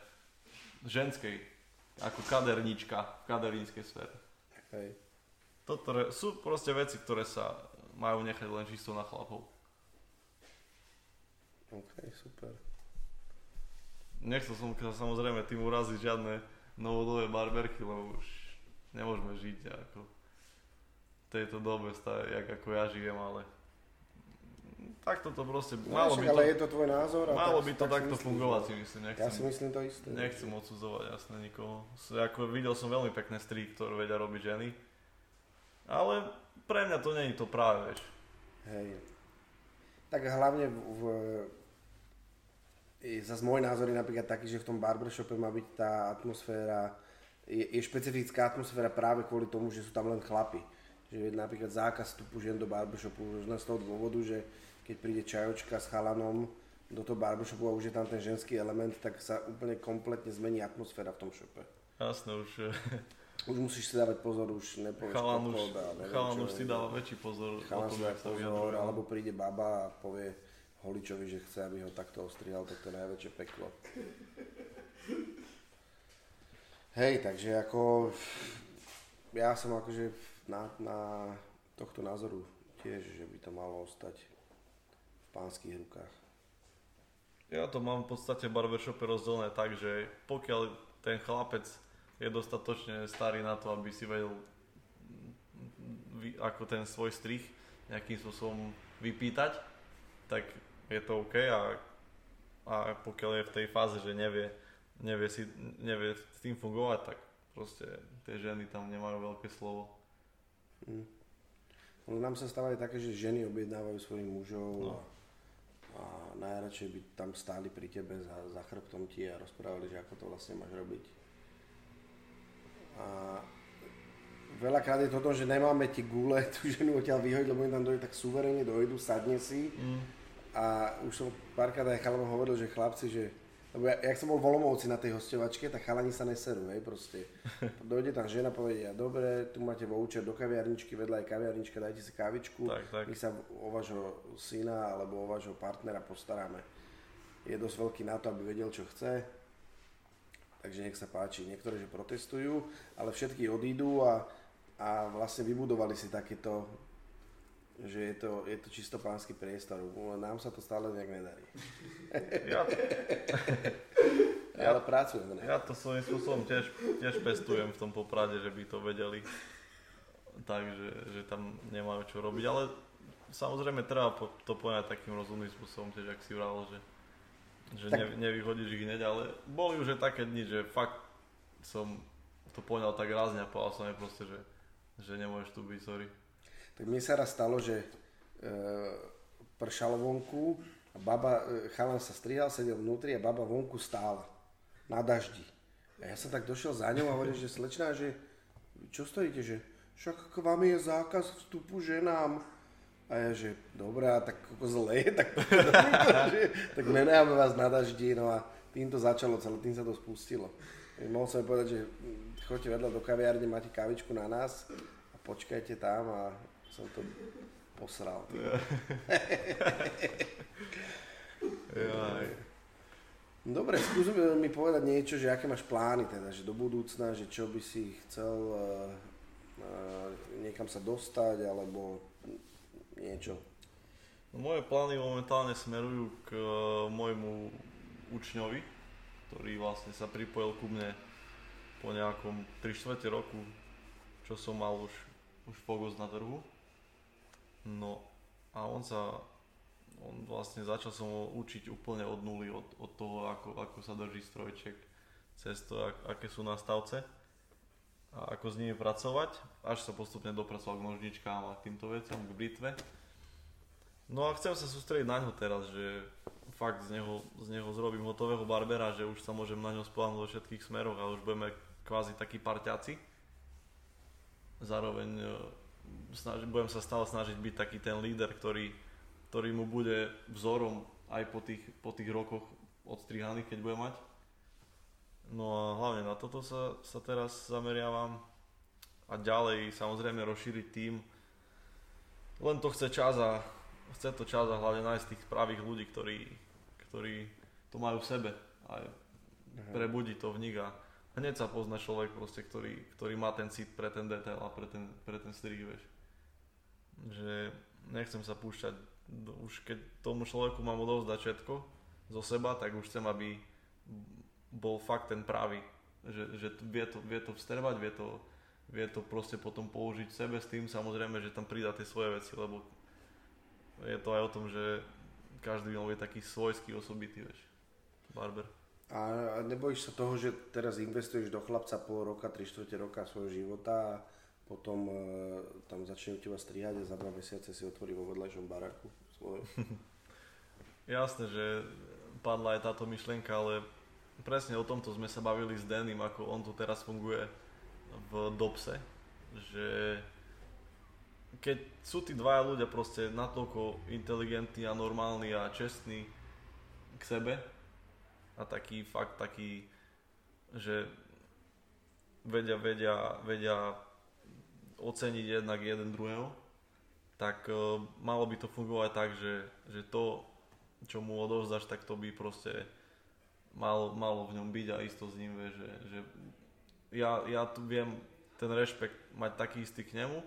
ženskej, ako kaderníčka v kaderníckej sfére. Hej. Toto sú proste veci, ktoré sa majú nechať len čisto na chlapov. OK, super. Nechcel som sa samozrejme tým uraziť žiadne novodové barberky, lebo už nemôžeme žiť ako v tejto dobe, stále, jak ako ja žijem, ale takto to proste, No, malo by ale to, je to tvoj názor. a malo tak- by to tak takto myslím, fungovať, si myslím, Ja nechcem, si myslím to isté. nechcem odsudzovať jasne nikoho. Ako videl som veľmi pekné strí, ktoré vedia robiť ženy, ale pre mňa to nie je to práve, vieš. Hej. Tak hlavne v zase môj názor je napríklad taký, že v tom barbershope má byť tá atmosféra, je, je špecifická atmosféra práve kvôli tomu, že sú tam len chlapi. Že napríklad zákaz vstupu žien do barbershopu len z toho dôvodu, že keď príde čajočka s chalanom do toho barbershopu a už je tam ten ženský element, tak sa úplne kompletne zmení atmosféra v tom šope. Jasné, už Už musíš si dávať pozor, už nepovieš chalan už, kokot a neviem chalan už si dáva väčší pozor o Chalan tom, si dá jak sa vyjadruje. alebo príde baba a povie holičovi, že chce, aby ho takto ostrihal, tak to je najväčšie peklo. Hej, takže ako ja som akože na, na tohto názoru tiež, že by to malo ostať v pánskych rukách. Ja to mám v podstate v barbershope rozdelené tak, že pokiaľ ten chlapec je dostatočne starý na to, aby si vedel ako ten svoj strich nejakým spôsobom vypýtať, tak je to OK a, a pokiaľ je v tej fáze, že nevie, nevie, si, nevie s tým fungovať, tak proste tie ženy tam nemajú veľké slovo. No, nám sa stávajú také, že ženy objednávajú svojich mužov No. a, a najradšej by tam stáli pri tebe za, za chrbtom ti a rozprávali, že ako to vlastne máš robiť. A veľakrát je toto, že nemáme ti gule [LAUGHS] tú ženu odtiaľ vyhodiť, lebo oni tam dojde tak suverene, dojdu, sadne si Mm. A už som párkrát aj chalom hovoril, že chlapci, že lebo ja, jak som bol v Olomovci na tej hostovačke, tak chalani sa neserú, hej, proste. [LAUGHS] Dojde tam žena, povedia, dobre, tu máte voucher do kaviarničky, vedľa je kaviarnička, dajte si kávičku, Tak, tak. my sa o vášho syna alebo o vášho partnera postaráme. Je dosť veľký na to, aby vedel, čo chce, takže nech sa páči. Niektoré, že protestujú, ale všetky odídu a, a vlastne vybudovali si takéto že je to, je to čisto pánsky priestor. Nám sa to stále nejak nedarí. Ja, Ja, [LAUGHS] ale pracujeme. Ne? Ja to svojím spôsobom tiež, tiež pestujem v tom poprade, že by to vedeli tak, že, tam nemajú čo robiť, ale samozrejme treba to poňať takým rozumným spôsobom, tiež ak si vral, že, že Tak- ne, nevyhodíš ich hneď, ale boli už aj také dni, že fakt som to poňal tak rázne a povedal som jej proste, že, že nemôžeš tu byť, sorry. Tak mne sa raz stalo, že e, pršalo vonku a baba, e, chalan sa strihal, sedel vnútri a baba vonku stála na daždi. A ja som tak došiel za ňou a hovorím, že slečná, že čo stojíte, že však k vám je zákaz vstupu ženám. A ja, že dobré, a tak ako zle, [LAUGHS] tak, že, tak nenecháme vás na daždi, no a tým to začalo, celé tým sa to spustilo. Mohol som povedať, že choďte vedľa do kaviárne, máte kávičku na nás a počkajte tam a som to posral. Jaj. Dobre, skús mi- povedať niečo, že aké máš plány teda, že do budúcna, že čo by si chcel uh, uh, niekam sa dostať, alebo niečo. No, moje plány momentálne smerujú k e, môjmu učňovi, ktorý vlastne sa pripojil ku mne po nejakom 3 čtvrte roku, čo som mal už, už fokus na trhu. No a on sa, on vlastne začal som ho učiť úplne od nuly, od, od toho, ako, ako sa drží strojček, cez to, ak, aké sú nastavce a ako s nimi pracovať, až sa postupne dopracoval k nožničkám a k týmto veciam, k britve. No a chcem sa sústrediť na ňo teraz, že fakt z neho, z neho zrobím hotového barbera, že už sa môžem na ňo spolahnúť vo všetkých smeroch a už budeme kvázi takí parťaci. Zároveň e, snaži, budem sa stále snažiť byť taký ten líder, ktorý, ktorý mu bude vzorom aj po tých, po tých rokoch odstrihaných, keď bude mať. No a hlavne na toto sa, sa teraz zameriavam a ďalej samozrejme rozšíriť tým. Len to chce čas a chce to čas a hlavne nájsť tých pravých ľudí, ktorí, ktorí to majú v sebe a prebudí to v nich a hneď sa pozná človek proste, ktorý, ktorý má ten cit pre ten detail a pre ten, pre ten strih, vieš. Že nechcem sa púšťať, už keď tomu človeku mám odovzdať všetko zo seba, tak už chcem, aby bol fakt ten pravý. Že, že vie, to, vie to vstrebať, vie to, vie to proste potom použiť sebe s tým samozrejme, že tam pridá tie svoje veci, lebo je to aj o tom, že každý by mal byť taký svojský, osobitý, vieš, barber. A nebojíš sa toho, že teraz investuješ do chlapca pol roka, 3 čtvrte roka svojho života a potom e, tam začne u teba strihať a za dva mesiace si otvorí vo vedľajšom baraku svoj. [LAUGHS] Jasné, že padla aj táto myšlienka, ale presne o tomto sme sa bavili s Denim, ako on tu teraz funguje v Dobse, že keď sú tí dvaja ľudia proste natoľko inteligentní a normálni a čestní k sebe a taký fakt taký, že vedia, vedia, vedia oceniť jednak jeden druhého, tak uh, malo by to fungovať tak, že, že to, čo mu odovzdáš, tak to by proste mal, malo v ňom byť a isto s ním, vie, že, že ja, ja tu viem ten rešpekt mať taký istý k nemu,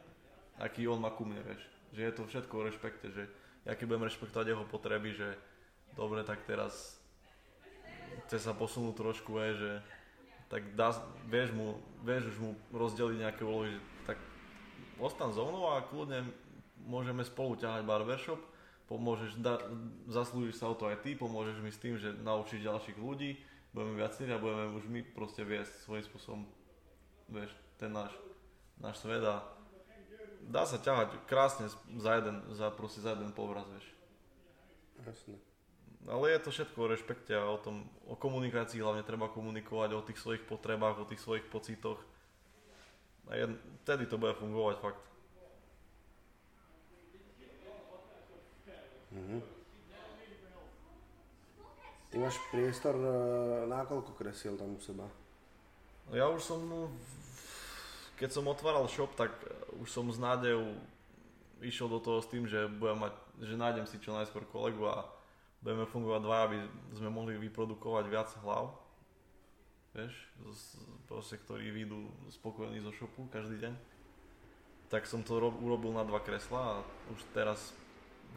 aký on má ku mne, vieš. Že je to všetko o rešpekte, že ja keď budem rešpektovať jeho potreby, že dobre, tak teraz chce sa posunúť trošku, vie, že tak dá, vieš, mu, vieš už mu rozdeliť nejaké úlohy, tak ostan so mnou a kľudne môžeme spolu ťahať barbershop, pomôžeš, da, zaslúžiš sa o to aj ty, pomôžeš mi s tým, že naučíš ďalších ľudí, budeme viacerí a budeme už my proste viesť svojím spôsobom, vieš, ten náš, náš svet a dá sa ťahať krásne za jeden, za, proste za jeden povraz, vieš. Jasne. Ale je to všetko o rešpekte a o tom, o komunikácii hlavne treba komunikovať, o tých svojich potrebách, o tých svojich pocitoch. A jed, vtedy to bude fungovať fakt. Mhm. Ty máš priestor e, na koľko kresiel tam u seba? Ja už som, keď som otváral shop, tak už som s nádejou išiel do toho s tým, že budem mať, že nájdem si čo najskôr kolegu a budeme fungovať dva, aby sme mohli vyprodukovať viac hlav. Vieš, proste, ktorí vyjdú spokojení zo shopu každý deň. Tak som to urobil na dva kresla a už teraz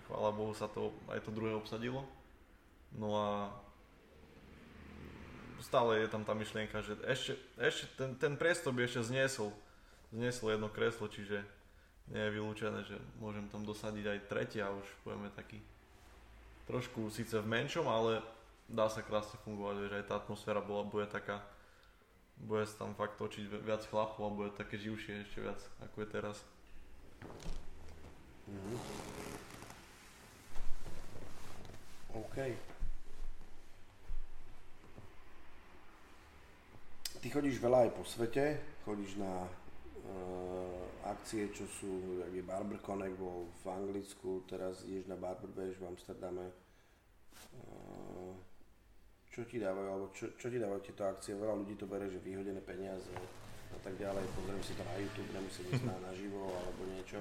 chvála Bohu sa to, aj to druhé obsadilo. No a stále je tam tá myšlienka, že ešte, ešte ten, ten priestor by ešte zniesol, zniesol jedno kreslo, čiže nie je vylúčené, že môžem tam dosadiť aj tretie a už budeme taký trošku síce v menšom, ale dá sa krásne fungovať, že aj tá atmosféra bola, bude taká, bude sa tam fakt točiť viac chlapov a bude také živšie ešte viac, ako je teraz. Mm-hmm. OK. Ty chodíš veľa aj po svete, chodíš na uh, akcie, čo sú, je Barber Connect bol v Anglicku, teraz ideš na Barber Bash v Amsterdame. Uh, čo ti dávajú, alebo čo, čo ti dávajú tieto akcie? Veľa ľudí to bere, že vyhodené peniaze a tak ďalej. Pozriem si to na YouTube, nemusím ísť na naživo alebo niečo.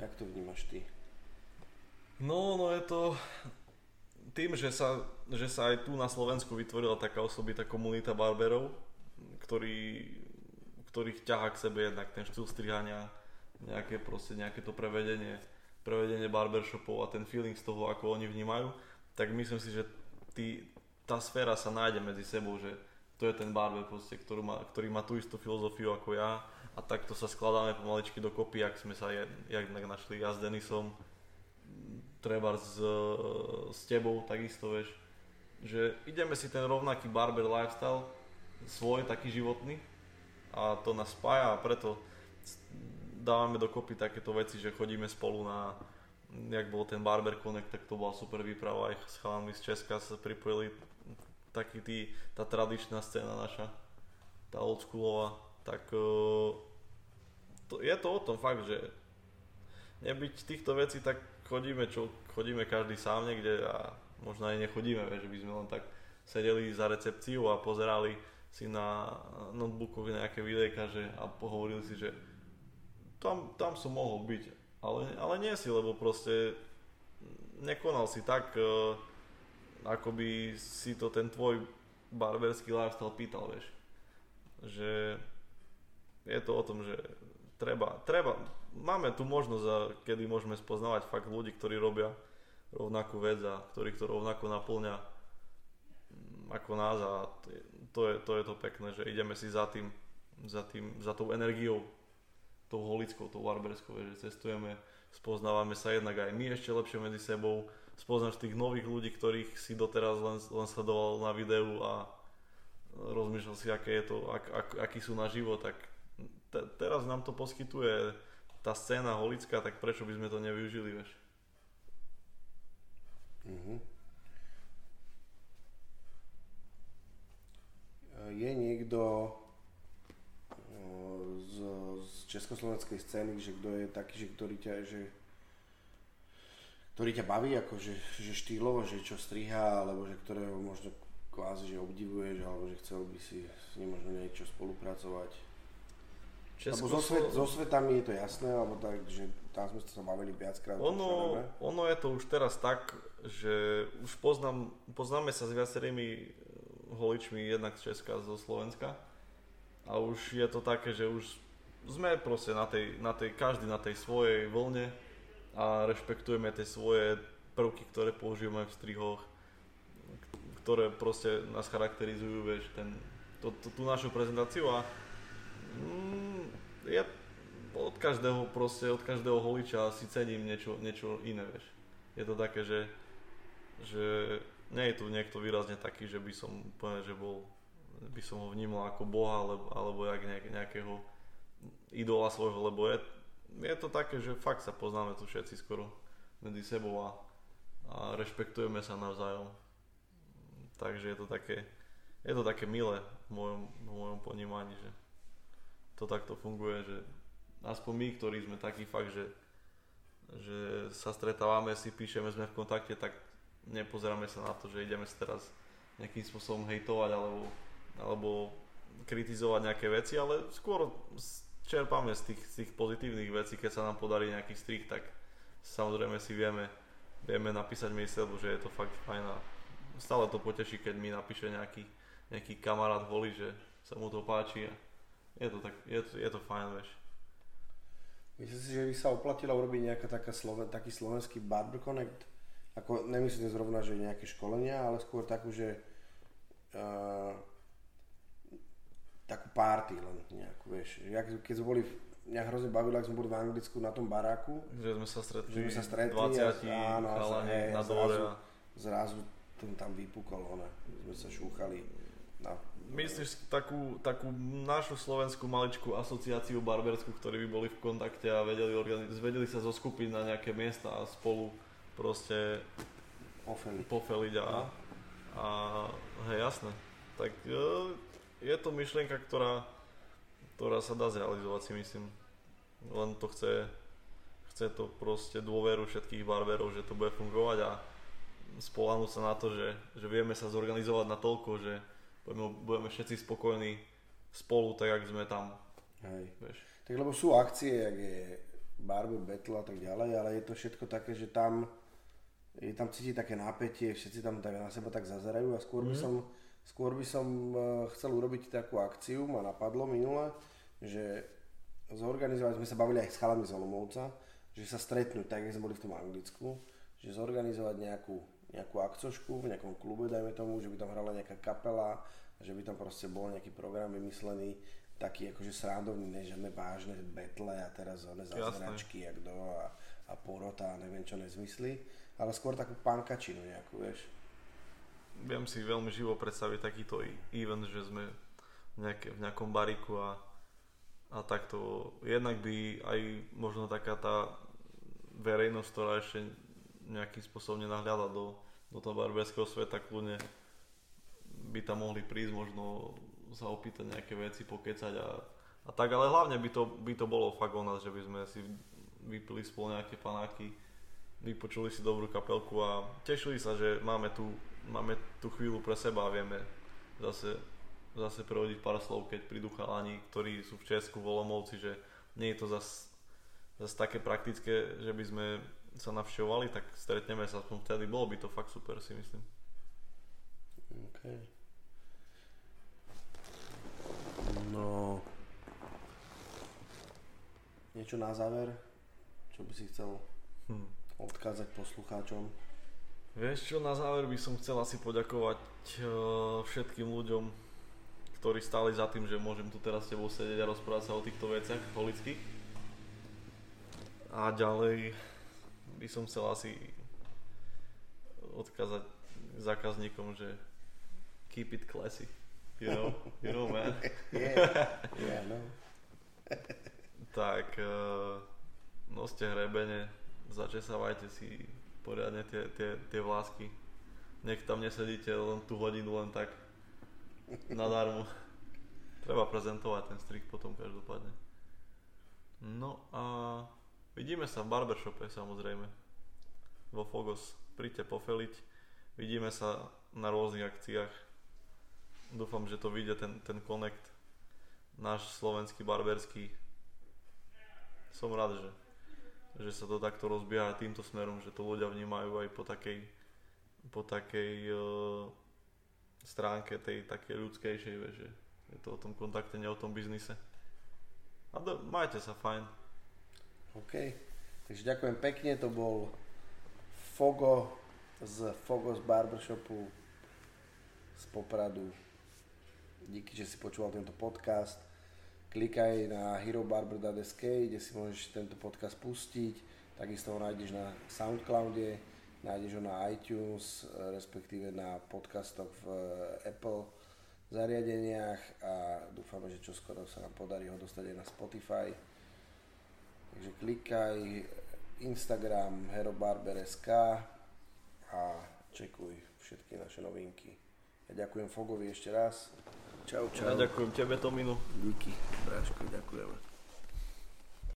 Jak to vnímaš ty? No, no je to tým, že sa, že sa aj tu na Slovensku vytvorila taká osobitá komunita barberov, ktorý, ktorých ťaha k sebe jednak ten štýl strihania, nejaké proste nejaké to prevedenie, prevedenie barbershopov a ten feeling z toho, ako oni vnímajú, tak myslím si, že tý, tá sféra sa nájde medzi sebou, že to je ten barber proste, ktorý má, ktorý má tú istú filozofiu ako ja a takto sa skladáme pomaličky dokopy, ak sme sa jednak našli. Ja s Denisom, treba s, s tebou takisto, vieš, že ideme si ten rovnaký barber lifestyle, svoj taký životný a to nás spája a preto dávame dokopy takéto veci, že chodíme spolu na, jak bol ten Barber Connect, tak to bola super výprava, aj s chalami z Česka sa pripojili taký tý, tá tradičná scéna naša, tá oldschoolová, tak uh, to, je to o tom fakt, že nebyť týchto vecí, tak chodíme, čo, chodíme každý sám niekde a možno aj nechodíme, že by sme len tak sedeli za recepciu a pozerali si na notebookoch nejaké videjka že, a pohovorili si, že tam, tam som mohol byť, ale, ale nie si, lebo proste nekonal si tak, e, akoby si to ten tvoj barberský lifestyle pýtal, vieš. Že je to o tom, že treba, treba, máme tu možnosť, a kedy môžeme spoznávať fakt ľudí, ktorí robia rovnakú vec a ktorí to rovnako naplňa mm, ako nás a to je, to je to pekné, že ideme si za tým, za tým, za tou energiou, tou holickou, tou barberskou, že cestujeme, spoznávame sa jednak aj my ešte lepšie medzi sebou, spoznáš tých nových ľudí, ktorých si doteraz len, len sledoval na videu a rozmýšľal si, aké je to, ak, ak, aký sú na život, tak te, teraz nám to poskytuje tá scéna holická, tak prečo by sme to nevyužili, vieš? Uh-huh. Je niekto z, z československej scény, že kto je taký, že ktorý ťa, že, ktorý ťa baví, ako že, že štýlovo, že čo striha, alebo že ktorého možno kvázi, že obdivuješ, alebo že chcel by si s ním možno niečo spolupracovať? Lebo so, svet, so svetami je to jasné, alebo tak, že tam sme sa bavili viackrát. Ono, ono je to už teraz tak, že už poznám, poznáme sa s viacerými eh, holičmi, jednak z Česka, zo Slovenska. A už je to také, že už sme proste na tej, na tej, každý na tej svojej vlne a rešpektujeme tie svoje prvky, ktoré používame v strihoch, ktoré proste nás charakterizujú, vieš, ten, to, to, tú našu prezentáciu a Mm, ja od každého proste, od každého holiča si cením niečo, niečo iné, vieš. Je to také, že, že nie je tu niekto výrazne taký, že by som úplne, že bol, by som ho vnímal ako boha, alebo, alebo jak nejak, nejakého idola svojho, lebo je, je to také, že fakt sa poznáme tu všetci skoro medzi sebou a, a rešpektujeme sa navzájom. Takže je to také, je to také milé v mojom, v mojom ponímaní, že to takto funguje, že aspoň my, ktorí sme takí fakt, že, že sa stretávame, si píšeme, sme v kontakte, tak nepozeráme sa na to, že ideme sa teraz nejakým spôsobom hejtovať alebo, alebo kritizovať nejaké veci, ale skôr čerpáme z tých, z tých pozitívnych vecí, keď sa nám podarí nejaký strich, tak samozrejme si vieme, vieme napísať mi sebu, že je to fakt fajn a stále to poteší, keď mi napíše nejaký, nejaký kamarát holí, že sa mu to páči a je to, tak, je, to, je to fajn, vieš. Myslím si, že by sa oplatila urobiť nejaká taká Sloven, taký slovenský Barber Connect? Ako, nemyslím zrovna, že nejaké školenia, ale skôr takú, že uh, takú party len nejakú, vieš. Jak, keď sme boli, mňa hrozne bavilo, ak sme boli v Anglicku na tom baráku. Že sme sa stretli, že sme sa stretli 20 a, áno, chalani hej, na dvore. Zrazu, zrazu tam, tam vypukol, ona. Sme sa šúchali na Myslíš takú, takú našu slovenskú maličkú asociáciu barberskú, ktorí by boli v kontakte a vedeli, organiz- vedeli sa zoskupiť na nejaké miesta a spolu proste pofeliť, pofeliť a, no. a hej, jasné. Tak e, je to myšlienka, ktorá, ktorá sa dá zrealizovať si myslím. Len to chce, chce to proste dôveru všetkých barberov, že to bude fungovať a spolanúť sa na to, že, že vieme sa zorganizovať na toľko, že budeme, budeme všetci spokojní spolu, tak jak sme tam. Hej. Vieš. Tak lebo sú akcie, jak je Barber Battle a tak ďalej, ale je to všetko také, že tam je tam cítiť také napätie, všetci tam tak na seba tak zazerajú a skôr mm. by mhm. som, skôr by som e, chcel urobiť takú akciu, ma napadlo minule, že zorganizovať, sme sa bavili aj s chalami z Olomovca, že sa stretnú tak, jak sme boli v tom Anglicku, že zorganizovať nejakú nejakú akcošku v nejakom klube, dajme tomu, že by tam hrala nejaká kapela, že by tam proste bol nejaký program vymyslený, taký akože srandovný, ne žiadne vážne betle a teraz one zázračky a kto a, a porota a neviem čo nezmysly, ale skôr takú pankačinu nejakú, vieš. Viem si veľmi živo predstaviť takýto event, že sme nejaké, v nejakom bariku a, a takto. Jednak by aj možno taká tá verejnosť, ktorá ešte nejakým spôsobom nenahľadať do, do toho barberského sveta, kľudne by tam mohli prísť, možno sa opýtať nejaké veci, pokecať a, a tak, ale hlavne by to, by to bolo fakt o nás, že by sme si vypili spolu nejaké panáky, vypočuli si dobrú kapelku a tešili sa, že máme tu, máme tú chvíľu pre seba a vieme zase, zase prehodiť pár slov, keď prídu chalani, ktorí sú v Česku, v Olomovci, že nie je to zase zase také praktické, že by sme sa navštevovali, tak stretneme sa aspoň vtedy, bolo by to fakt super si myslím. OK. No... Niečo na záver? Čo by si chcel hm. odkázať poslucháčom? Vieš čo, na záver by som chcel asi poďakovať uh, všetkým ľuďom, ktorí stáli za tým, že môžem tu teraz s tebou sedieť a rozprávať sa o týchto veciach holických. A ďalej by som chcel asi odkázať zákazníkom, že keep it classy. You know, you know man. [LAUGHS] yeah, yeah, no. tak uh, noste hrebene, začesávajte si poriadne tie, tie, tie vlásky. Nech tam nesedíte len tú hodinu len tak nadarmo. Treba prezentovať ten strik potom každopádne. No a vidíme sa v barbershope samozrejme. Vo Fogos. Príďte pofeliť. Vidíme sa na rôznych akciách. Dúfam, že to vyjde ten, ten connect. Náš slovenský barberský. Som rád, že, že sa to takto rozbieha týmto smerom, že to ľudia vnímajú aj po takej, po takej uh, stránke tej také ľudskejšej, že je to o tom kontakte, nie o tom biznise. A do, majte sa fajn. OK, takže ďakujem pekne, to bol Fogo z Fogos Barbershopu z Popradu. Díky, že si počúval tento podcast. Klikaj na herobarber.sk, kde si môžeš tento podcast pustiť. Takisto ho nájdeš na Soundcloude Nájdeš ho na iTunes, respektíve na podcastoch v eh, Apple zariadeniach a dúfame, že čoskoro sa nám podarí ho dostať aj na Spotify. Takže klikaj Instagram herobarber.sk a čekuj všetky naše novinky. Ja ďakujem Fogovi ešte raz. Čau, čau. Ja ďakujem tebe, Tominu. Díky, Bráško, ďakujeme.